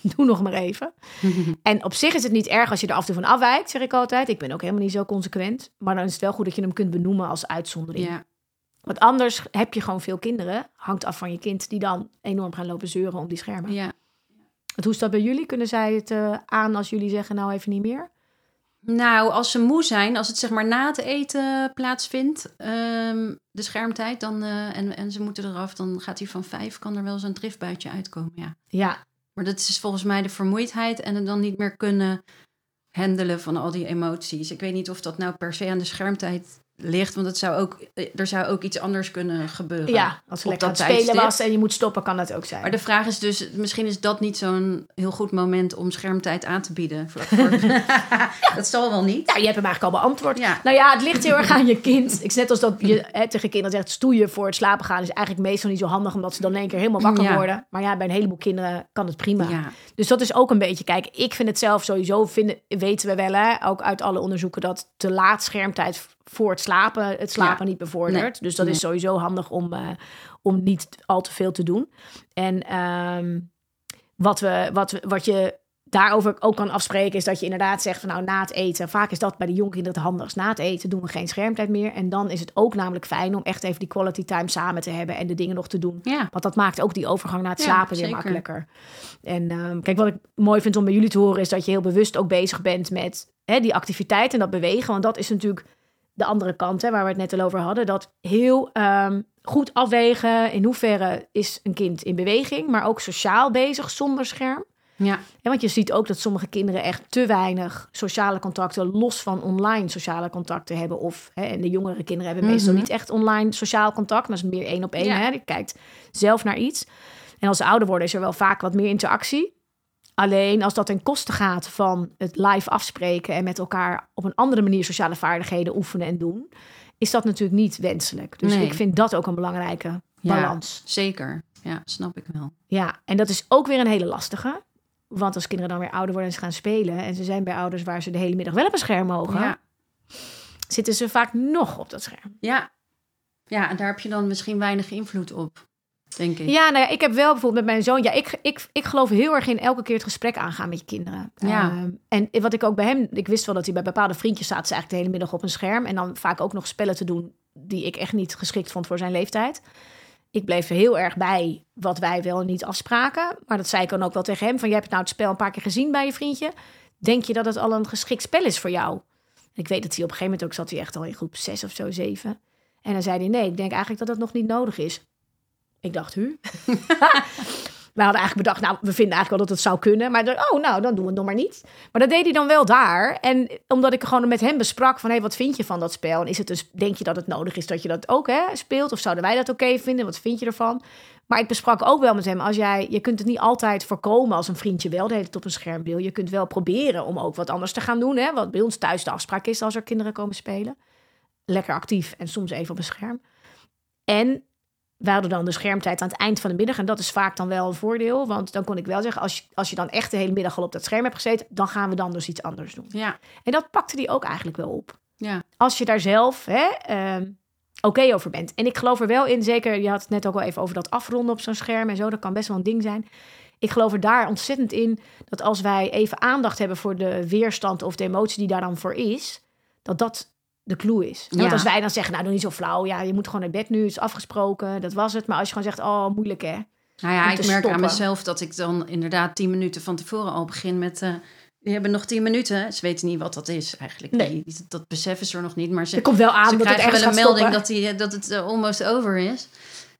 doe nog maar even. En op zich is het niet erg als je er af en toe van afwijkt, zeg ik altijd. Ik ben ook helemaal niet zo consequent. Maar dan is het wel goed dat je hem kunt benoemen als uitzondering. Ja. Want anders heb je gewoon veel kinderen, hangt af van je kind, die dan enorm gaan lopen zeuren om die schermen. Ja. Want hoe is dat bij jullie? Kunnen zij het eh, aan als jullie zeggen, nou even niet meer? Nou, als ze moe zijn, als het zeg maar na het eten plaatsvindt, ehm, de schermtijd, dan, eh, en, en ze moeten eraf, dan gaat hij van vijf, kan er wel zo'n driftbuitje uitkomen, ja. Ja, Maar dat is volgens mij de vermoeidheid en het dan niet meer kunnen handelen van al die emoties. Ik weet niet of dat nou per se aan de schermtijd ligt, want het zou ook, eh, er zou ook iets anders kunnen gebeuren. ja als lekker aan dat het spelen was en je moet stoppen, kan dat ook zijn. Maar de vraag is dus, misschien is dat niet zo'n heel goed moment om schermtijd aan te bieden. Vlak voor- Dat zal wel niet. Ja, je hebt hem eigenlijk al beantwoord. Ja. Nou ja, het ligt heel erg aan je kind. Ik, net als dat je hè, tegen kinderen zegt stoeien voor het slapen gaan... is eigenlijk meestal niet zo handig... omdat ze dan in één keer helemaal wakker Ja. worden. Maar ja, bij een heleboel kinderen kan het prima. Ja. Dus dat is ook een beetje... Kijk, ik vind het zelf sowieso... Vinden, weten we wel, hè, ook uit alle onderzoeken... dat te laat schermtijd voor het slapen... het slapen Ja. niet bevordert. Nee. Dus dat is sowieso handig om, eh, om niet al te veel te doen. En ehm, wat, we, wat, we, wat je daarover ook kan afspreken... is dat je inderdaad zegt van nou na het eten... vaak is dat bij de jonge kinderen het handigst. Na het eten doen we geen schermtijd meer. En dan is het ook namelijk fijn om echt even die quality time samen te hebben... en de dingen nog te doen. Ja. Want dat maakt ook die overgang naar het Ja, slapen weer makkelijker. En ehm, kijk, wat ik mooi vind om bij jullie te horen... is dat je heel bewust ook bezig bent met hè, die activiteit en dat bewegen. Want dat is natuurlijk de andere kant, hè, waar we het net al over hadden. Dat heel ehm, goed afwegen in hoeverre is een kind in beweging... maar ook sociaal bezig zonder scherm. Ja. Ja, want je ziet ook dat sommige kinderen echt te weinig sociale contacten, los van online sociale contacten hebben. Of, hè, en de jongere kinderen hebben meestal Mhm. niet echt online sociaal contact, maar is meer één op één. Ja. Hè? Die kijkt zelf naar iets. En als ze ouder worden, is er wel vaak wat meer interactie. Alleen als dat ten koste gaat van het live afspreken en met elkaar op een andere manier sociale vaardigheden oefenen en doen, is dat natuurlijk niet wenselijk. Dus Nee. ik vind dat ook een belangrijke Ja. balans. Zeker. Ja, snap ik wel. Ja, en dat is ook weer een hele lastige. Want als kinderen dan weer ouder worden en ze gaan spelen... en ze zijn bij ouders waar ze de hele middag wel op een scherm mogen... Ja. zitten ze vaak nog op dat scherm. Ja. Ja, en daar heb je dan misschien weinig invloed op, denk ik. Ja, nou ja, ik heb wel bijvoorbeeld met mijn zoon... Ja, ik, ik, ik geloof heel erg in elke keer het gesprek aangaan met je kinderen. Ja. Ehm, en wat ik ook bij hem... Ik wist wel dat hij bij bepaalde vriendjes zaten... ze eigenlijk de hele middag op een scherm... en dan vaak ook nog spellen te doen... die ik echt niet geschikt vond voor zijn leeftijd. ik bleef heel erg bij wat wij wel en niet afspraken. Maar dat zei ik dan ook wel tegen hem. Van, je hebt nou het spel een paar keer gezien bij je vriendje. Denk je dat het al een geschikt spel is voor jou? Ik weet dat hij op een gegeven moment ook zat hij echt al in groep 6 of zo, 7. En dan zei hij, nee, ik denk eigenlijk dat dat nog niet nodig is. Ik dacht, hu. we hadden eigenlijk bedacht, nou, we vinden eigenlijk wel dat het zou kunnen. Maar dan, oh, nou, dan doen we het nog maar niet. Maar dat deed hij dan wel daar. En omdat ik gewoon met hem besprak van, hé, hey, wat vind je van dat spel? En is het dus, denk je dat het nodig is dat je dat ook hè, speelt? Of zouden wij dat oké vinden? Wat vind je ervan? Maar ik besprak ook wel met hem, als jij, je kunt het niet altijd voorkomen als een vriendje wel de hele tijd op een scherm wil. Je kunt wel proberen om ook wat anders te gaan doen. Hè? Wat bij ons thuis de afspraak is als er kinderen komen spelen. Lekker actief en soms even op een scherm. En we hadden dan de schermtijd aan het eind van de middag. En dat is vaak dan wel een voordeel. Want dan kon ik wel zeggen, als je, als je dan echt de hele middag al op dat scherm hebt gezeten, dan gaan we dan dus iets anders doen. Ja. En dat pakte die ook eigenlijk wel op. Ja. Als je daar zelf hè, ehm, oké over bent. En ik geloof er wel in, zeker, je had het net ook al even over dat afronden op zo'n scherm en zo. Dat kan best wel een ding zijn. Ik geloof er daar ontzettend in dat als wij even aandacht hebben voor de weerstand of de emotie die daar dan voor is, dat dat de clue is. Ja. Want als wij dan zeggen, nou doe niet zo flauw, ja, je moet gewoon naar bed nu, is afgesproken, dat was het. Maar als je gewoon zegt, oh moeilijk hè. Nou ja, ik merk aan mezelf dat ik dan inderdaad tien minuten van tevoren al begin met... eh we hebben nog tien minuten. Ze weten niet wat dat is eigenlijk. Nee. Die- die- dat beseffen ze er nog niet. Maar ze, Er komt wel aan ze dat het krijgen wel een melding stoppen. dat, die, dat het eh, almost over is.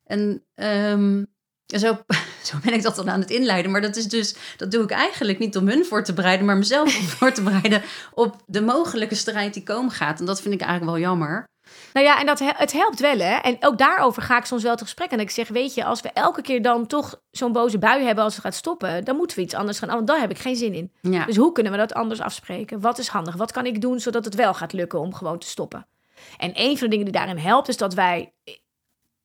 En ehm, zo, zo ben ik dat dan aan het inleiden. Maar dat is dus, dat doe ik eigenlijk niet om hun voor te bereiden, maar mezelf voor te bereiden op de mogelijke strijd die komen gaat. En dat vind ik eigenlijk wel jammer. Nou ja, en dat, he- het helpt wel, hè. En ook daarover ga ik soms wel te gesprek. En ik zeg, weet je, als we elke keer dan toch zo'n boze bui hebben als het gaat stoppen, dan moeten we iets anders gaan. Want daar heb ik geen zin in. Ja, Dus hoe kunnen we dat anders afspreken? Wat is handig? Wat kan ik doen zodat het wel gaat lukken om gewoon te stoppen? En een van de dingen die daarin helpt, is dat wij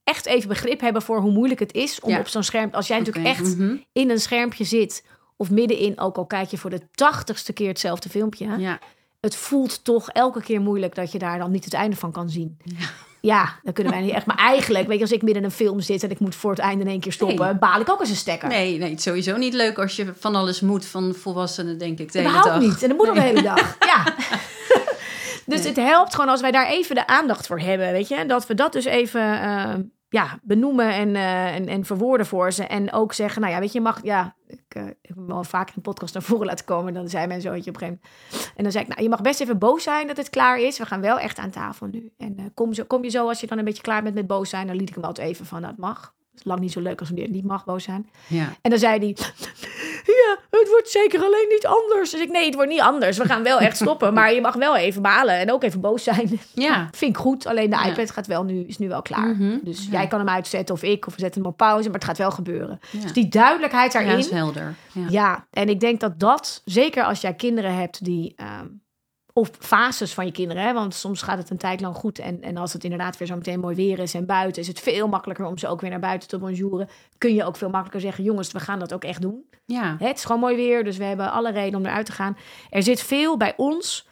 echt even begrip hebben voor hoe moeilijk het is om Ja. op zo'n scherm. Als jij natuurlijk echt mhm. in een schermpje zit, of middenin, ook al kijk je voor de tachtigste keer hetzelfde filmpje. ja. Het voelt toch elke keer moeilijk dat je daar dan niet het einde van kan zien. Ja. Ja, dan kunnen wij niet echt. Maar eigenlijk, weet je, als ik midden in een film zit en ik moet voor het einde in één keer stoppen, Nee. baal ik ook eens een stekker. Nee, nee, het is sowieso niet leuk als je van alles moet van volwassenen, denk ik, de hele dag. niet. En dat moet ook de hele dag. Ja. dus het helpt gewoon als wij daar even de aandacht voor hebben, weet je. Dat we dat dus even eh, ja, benoemen en, eh, en, en verwoorden voor ze. En ook zeggen, nou ja, weet je, je mag... Ja, ik, eh, ik heb hem wel vaker in podcast naar voren laten komen. Dan zei mijn zoontje op een gegeven moment... En dan zei ik, nou, je mag best even boos zijn dat het klaar is. We gaan wel echt aan tafel nu. En eh, kom, zo, kom je zo, als je dan een beetje klaar bent met boos zijn... dan liet ik hem altijd even van, nou, het mag. Het is lang niet zo leuk als wanneer het niet mag boos zijn. Ja. En dan zei hij, ja, het wordt zeker alleen niet anders. Dus ik, nee, het wordt niet anders. We gaan wel echt stoppen. Maar je mag wel even balen en ook even boos zijn. Ja. Vind ik goed. Alleen de Ja. iPad gaat wel nu, is nu wel klaar. Mhm. Dus Ja. jij kan hem uitzetten of ik. Of we zetten hem op pauze. Maar het gaat wel gebeuren. Ja. Dus die duidelijkheid Ja, daarin. is helder. Ja. Ja, en ik denk dat dat, zeker als jij kinderen hebt die. ehm, of fases van je kinderen, hè? want soms gaat het een tijd lang goed. En, en als het inderdaad weer zo meteen mooi weer is en buiten, is het veel makkelijker om ze ook weer naar buiten te bonjouren. Kun je ook veel makkelijker zeggen: jongens, we gaan dat ook echt doen. Ja. Hè, Het is gewoon mooi weer, dus we hebben alle reden om eruit te gaan. Er zit veel bij ons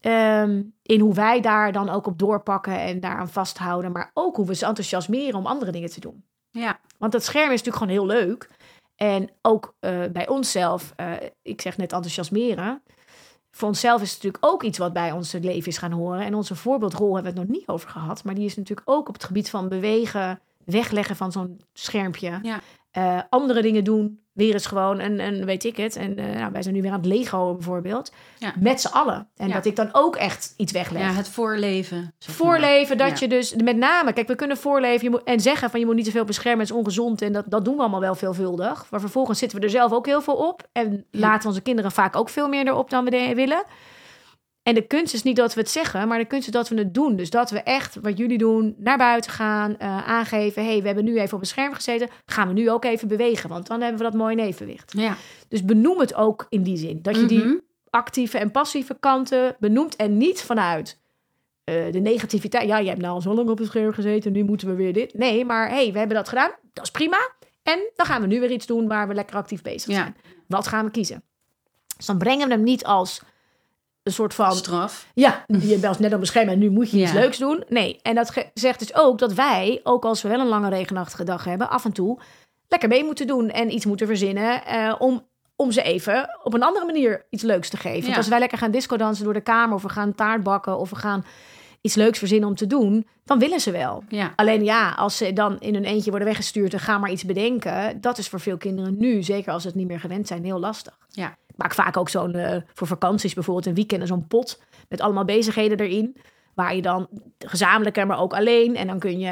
ehm, in hoe wij daar dan ook op doorpakken en daaraan vasthouden. Maar ook hoe we ze enthousiasmeren om andere dingen te doen. Ja. Want dat scherm is natuurlijk gewoon heel leuk. En ook eh, bij onszelf, eh, ik zeg net enthousiasmeren. Voor onszelf is het natuurlijk ook iets wat bij ons het leven is gaan horen. En onze voorbeeldrol hebben we het nog niet over gehad. Maar die is natuurlijk ook op het gebied van bewegen, wegleggen van zo'n schermpje. Ja. Eh, andere dingen doen. Weer eens gewoon en, en weet ik het. En eh, nou, wij zijn nu weer aan het Lego bijvoorbeeld. Ja. Met z'n allen. En Ja. dat ik dan ook echt iets wegleg. ja, het voorleven. Voorleven, dat Ja. je dus met name, kijk, we kunnen voorleven je moet, en zeggen van je moet niet te veel beschermen, het is ongezond en dat, dat doen we allemaal wel veelvuldig. Maar vervolgens zitten we er zelf ook heel veel op en laten onze kinderen vaak ook veel meer erop dan we willen. En de kunst is niet dat we het zeggen, maar de kunst is dat we het doen. Dus dat we echt, wat jullie doen, naar buiten gaan, eh, aangeven, hey, we hebben nu even op een scherm gezeten, gaan we nu ook even bewegen, want dan hebben we dat mooi in evenwicht. Ja. Dus benoem het ook in die zin, dat je die Mhm. actieve en passieve kanten benoemt en niet vanuit eh, de negativiteit. Ja, je hebt nou al zo lang op het scherm gezeten, nu moeten we weer dit. Nee, maar hey, we hebben dat gedaan, dat is prima. En dan gaan we nu weer iets doen waar we lekker actief bezig Ja. zijn. Wat gaan we kiezen? Dus dan brengen we hem niet als een soort van... Straf. Ja, je bent net op een scherm en nu moet je iets Ja. leuks doen. Nee, en dat zegt dus ook dat wij, ook als we wel een lange regenachtige dag hebben, af en toe lekker mee moeten doen en iets moeten verzinnen eh, om, om ze even op een andere manier iets leuks te geven. Want als wij lekker gaan disco dansen door de kamer of we gaan taart bakken of we gaan iets leuks verzinnen om te doen, dan willen ze wel. Ja. Alleen ja, als ze dan in hun eentje worden weggestuurd en gaan maar iets bedenken, dat is voor veel kinderen nu, zeker als ze het niet meer gewend zijn, heel lastig. Ja. Maak vaak ook zo'n, eh, voor vakanties bijvoorbeeld, een weekend zo'n pot met allemaal bezigheden erin. Waar je dan gezamenlijk, maar ook alleen. En dan kun je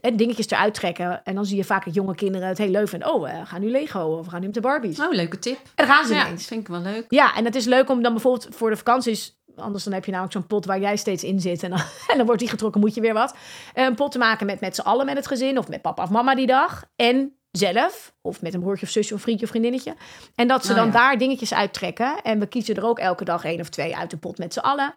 eh, dingetjes eruit trekken. En dan zie je vaak dat jonge kinderen het heel leuk vinden. Oh, we gaan nu Lego of we gaan nu met de Barbies. Oh, leuke tip. En dan gaan ze Ja, ineens. vind ik wel leuk. Ja, en het is leuk om dan bijvoorbeeld voor de vakanties... Anders dan heb je namelijk zo'n pot waar jij steeds in zit. En dan, en dan wordt die getrokken, moet je weer wat. Eh, Een pot te maken met, met z'n allen met het gezin. Of met papa of mama die dag. En zelf. Of met een broertje of zusje of vriendje of vriendinnetje. En dat ze Oh, dan ja. daar dingetjes uittrekken. En we kiezen er ook elke dag één of twee uit de pot met z'n allen.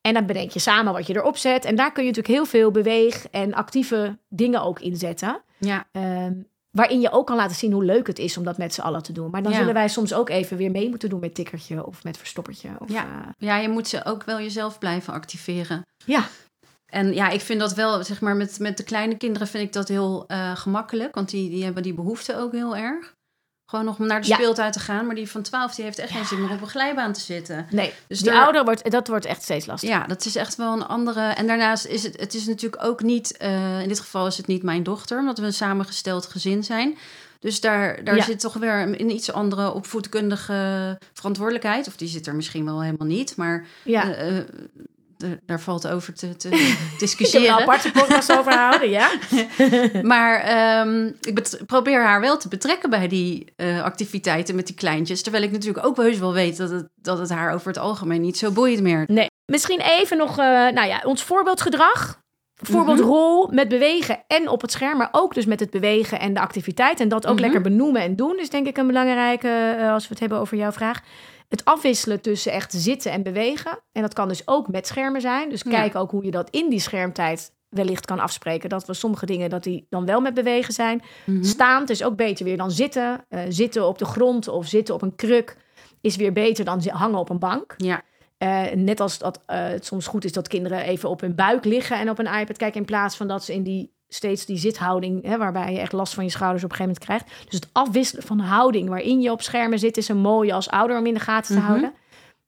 En dan bedenk je samen wat je erop zet. En daar kun je natuurlijk heel veel beweeg- en actieve dingen ook in zetten. Ja, Ehm, waarin je ook kan laten zien hoe leuk het is om dat met z'n allen te doen. Maar dan Ja. zullen wij soms ook even weer mee moeten doen met tikkertje of met verstoppertje. Of, Ja. eh, ja, je moet ze ook wel jezelf blijven activeren. ja. En ja, ik vind dat wel, zeg maar, met, met de kleine kinderen vind ik dat heel eh, gemakkelijk. Want die, die hebben die behoefte ook heel erg. Gewoon nog om naar de Ja. speeltuin te gaan. Maar die van 12, die heeft echt geen zin meer op een glijbaan te zitten. Nee, Dus die daar- ouder wordt, dat wordt echt steeds lastiger. Ja, dat is echt wel een andere. En daarnaast is het, het is natuurlijk ook niet, eh, in dit geval is het niet mijn dochter, omdat we een samengesteld gezin zijn. Dus daar, daar Ja. zit toch weer een, iets andere opvoedkundige verantwoordelijkheid. Of die zit er misschien wel helemaal niet, maar Ja. eh, daar valt over te, te Ik heb er een discussiëren. aparte podcast over houden, ja. Maar ehm, ik probeer haar wel te betrekken bij die eh, activiteiten met die kleintjes. Terwijl ik natuurlijk ook heus wel weet dat het, dat het haar over het algemeen niet zo boeit meer. Nee. Misschien even nog, eh, nou ja, ons voorbeeldgedrag. Voorbeeldrol met bewegen en op het scherm, maar ook dus met het bewegen en de activiteit. En dat ook Mhm. lekker benoemen en doen is denk ik een belangrijke, eh, als we het hebben over jouw vraag. Het afwisselen tussen echt zitten en bewegen. En dat kan dus ook met schermen zijn. Dus Ja. kijk ook hoe je dat in die schermtijd wellicht kan afspreken. Dat we sommige dingen, dat die dan wel met bewegen zijn. Mhm. Staand is ook beter weer dan zitten. Eh, zitten op de grond of zitten op een kruk is weer beter dan hangen op een bank. Ja, Eh, net als dat eh, het soms goed is dat kinderen even op hun buik liggen en op een iPad kijken. In plaats van dat ze in die steeds die zithouding, hè, waarbij je echt last van je schouders op een gegeven moment krijgt. Dus het afwisselen van de houding waarin je op schermen zit, is een mooie als ouder om in de gaten te Mhm. houden.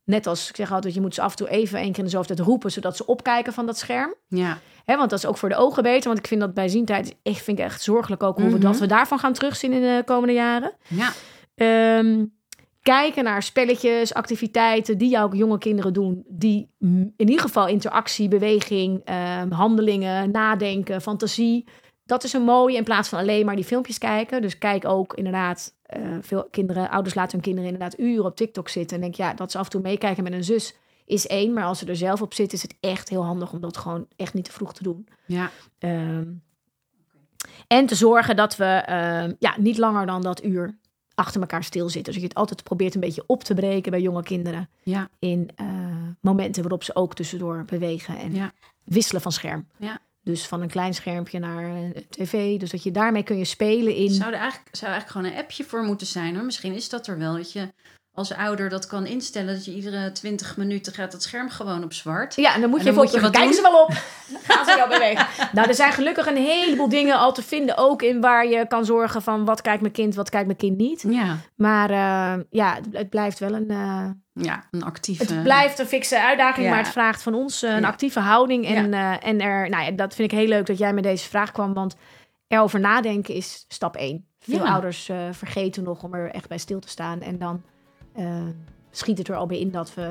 Net als ik zeg altijd, je moet ze af en toe even één keer in de zoveel tijd roepen, zodat ze opkijken van dat scherm. ja. Hè, want dat is ook voor de ogen beter. Want ik vind dat bij zientijd echt, vind ik echt zorgelijk ook hoe we, Mhm. dat we daarvan gaan terugzien in de komende jaren. ja. Ehm, kijken naar spelletjes, activiteiten die jouw jonge kinderen doen. Die in ieder geval interactie, beweging, ehm, handelingen, nadenken, fantasie. Dat is een mooie in plaats van alleen maar die filmpjes kijken. Dus kijk ook inderdaad, eh, veel kinderen, ouders laten hun kinderen inderdaad uren op TikTok zitten. En denk ja, dat ze af en toe meekijken met een zus is één. Maar als ze er zelf op zitten, is het echt heel handig om dat gewoon echt niet te vroeg te doen. ja. Ehm, en te zorgen dat we ehm, ja, niet langer dan dat uur achter elkaar stilzitten. Dus dat je het altijd probeert een beetje op te breken bij jonge kinderen. Ja. In eh, momenten waarop ze ook tussendoor bewegen en Ja. wisselen van scherm. Ja. Dus van een klein schermpje naar een tv. Dus dat je daarmee kun je spelen in... Zou er eigenlijk, zou eigenlijk gewoon een appje voor moeten zijn hoor. Misschien is dat er wel. Dat je als ouder dat kan instellen. Dat je iedere 20 minuten gaat het scherm gewoon op zwart. Ja, en dan moet En je dan even moet je op wat kijken ze wel op. Dan gaan ze wel bewegen. Nou, er zijn gelukkig een heleboel dingen al te vinden. Ook in waar je kan zorgen van wat kijkt mijn kind, wat kijkt mijn kind niet. Ja, Maar eh, ja, het, blijft wel een... eh, ja een actieve... het blijft een fikse uitdaging, Ja. maar het vraagt van ons eh, een Ja. actieve houding. En, eh, en er, nou ja, dat vind ik heel leuk dat jij met deze vraag kwam. Want erover nadenken is stap één. Veel Ja. ouders eh, vergeten nog om er echt bij stil te staan. En dan schiet het er al bij in dat we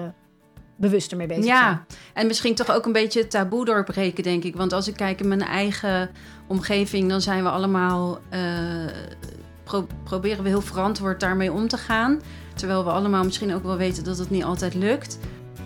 bewust ermee bezig zijn. Ja, en misschien toch ook een beetje het taboe doorbreken, denk ik. Want als ik kijk in mijn eigen omgeving, dan zijn we allemaal. eh, pro- proberen we heel verantwoord daarmee om te gaan. Terwijl we allemaal misschien ook wel weten dat het niet altijd lukt.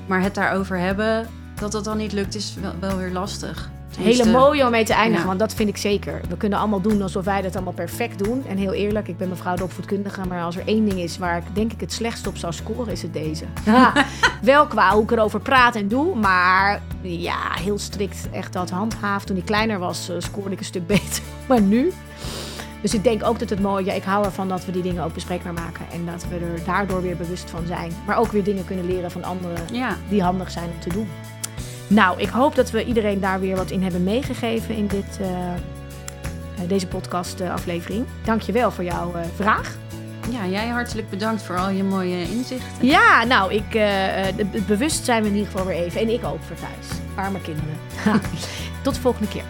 Maar het daarover hebben, dat dat dan niet lukt, is wel, wel weer lastig. Hele mooie om mee te eindigen, ja. want dat vind ik zeker. We kunnen allemaal doen alsof wij dat allemaal perfect doen. En heel eerlijk, ik ben mevrouw de opvoedkundige, maar als er één ding is waar ik denk ik het slechtst op zou scoren, is het deze. Ja, wel qua hoe ik erover praat en doe, maar ja, heel strikt echt dat handhaaf. Toen ik kleiner was, eh, scoorde ik een stuk beter. Maar nu? Dus ik denk ook dat het mooi, ja, ik hou ervan dat we die dingen ook bespreekbaar maken. En dat we er daardoor weer bewust van zijn. Maar ook weer dingen kunnen leren van anderen Ja, die handig zijn om te doen. Nou, ik hoop dat we iedereen daar weer wat in hebben meegegeven in dit, eh, eh, deze podcast-aflevering. Dank je wel voor jouw eh, vraag. ja, jij hartelijk bedankt voor al je mooie inzichten. Ja, nou, ik, de- bewust zijn we in ieder geval weer even. En ik ook voor thuis. Arme kinderen. Tot de volgende keer.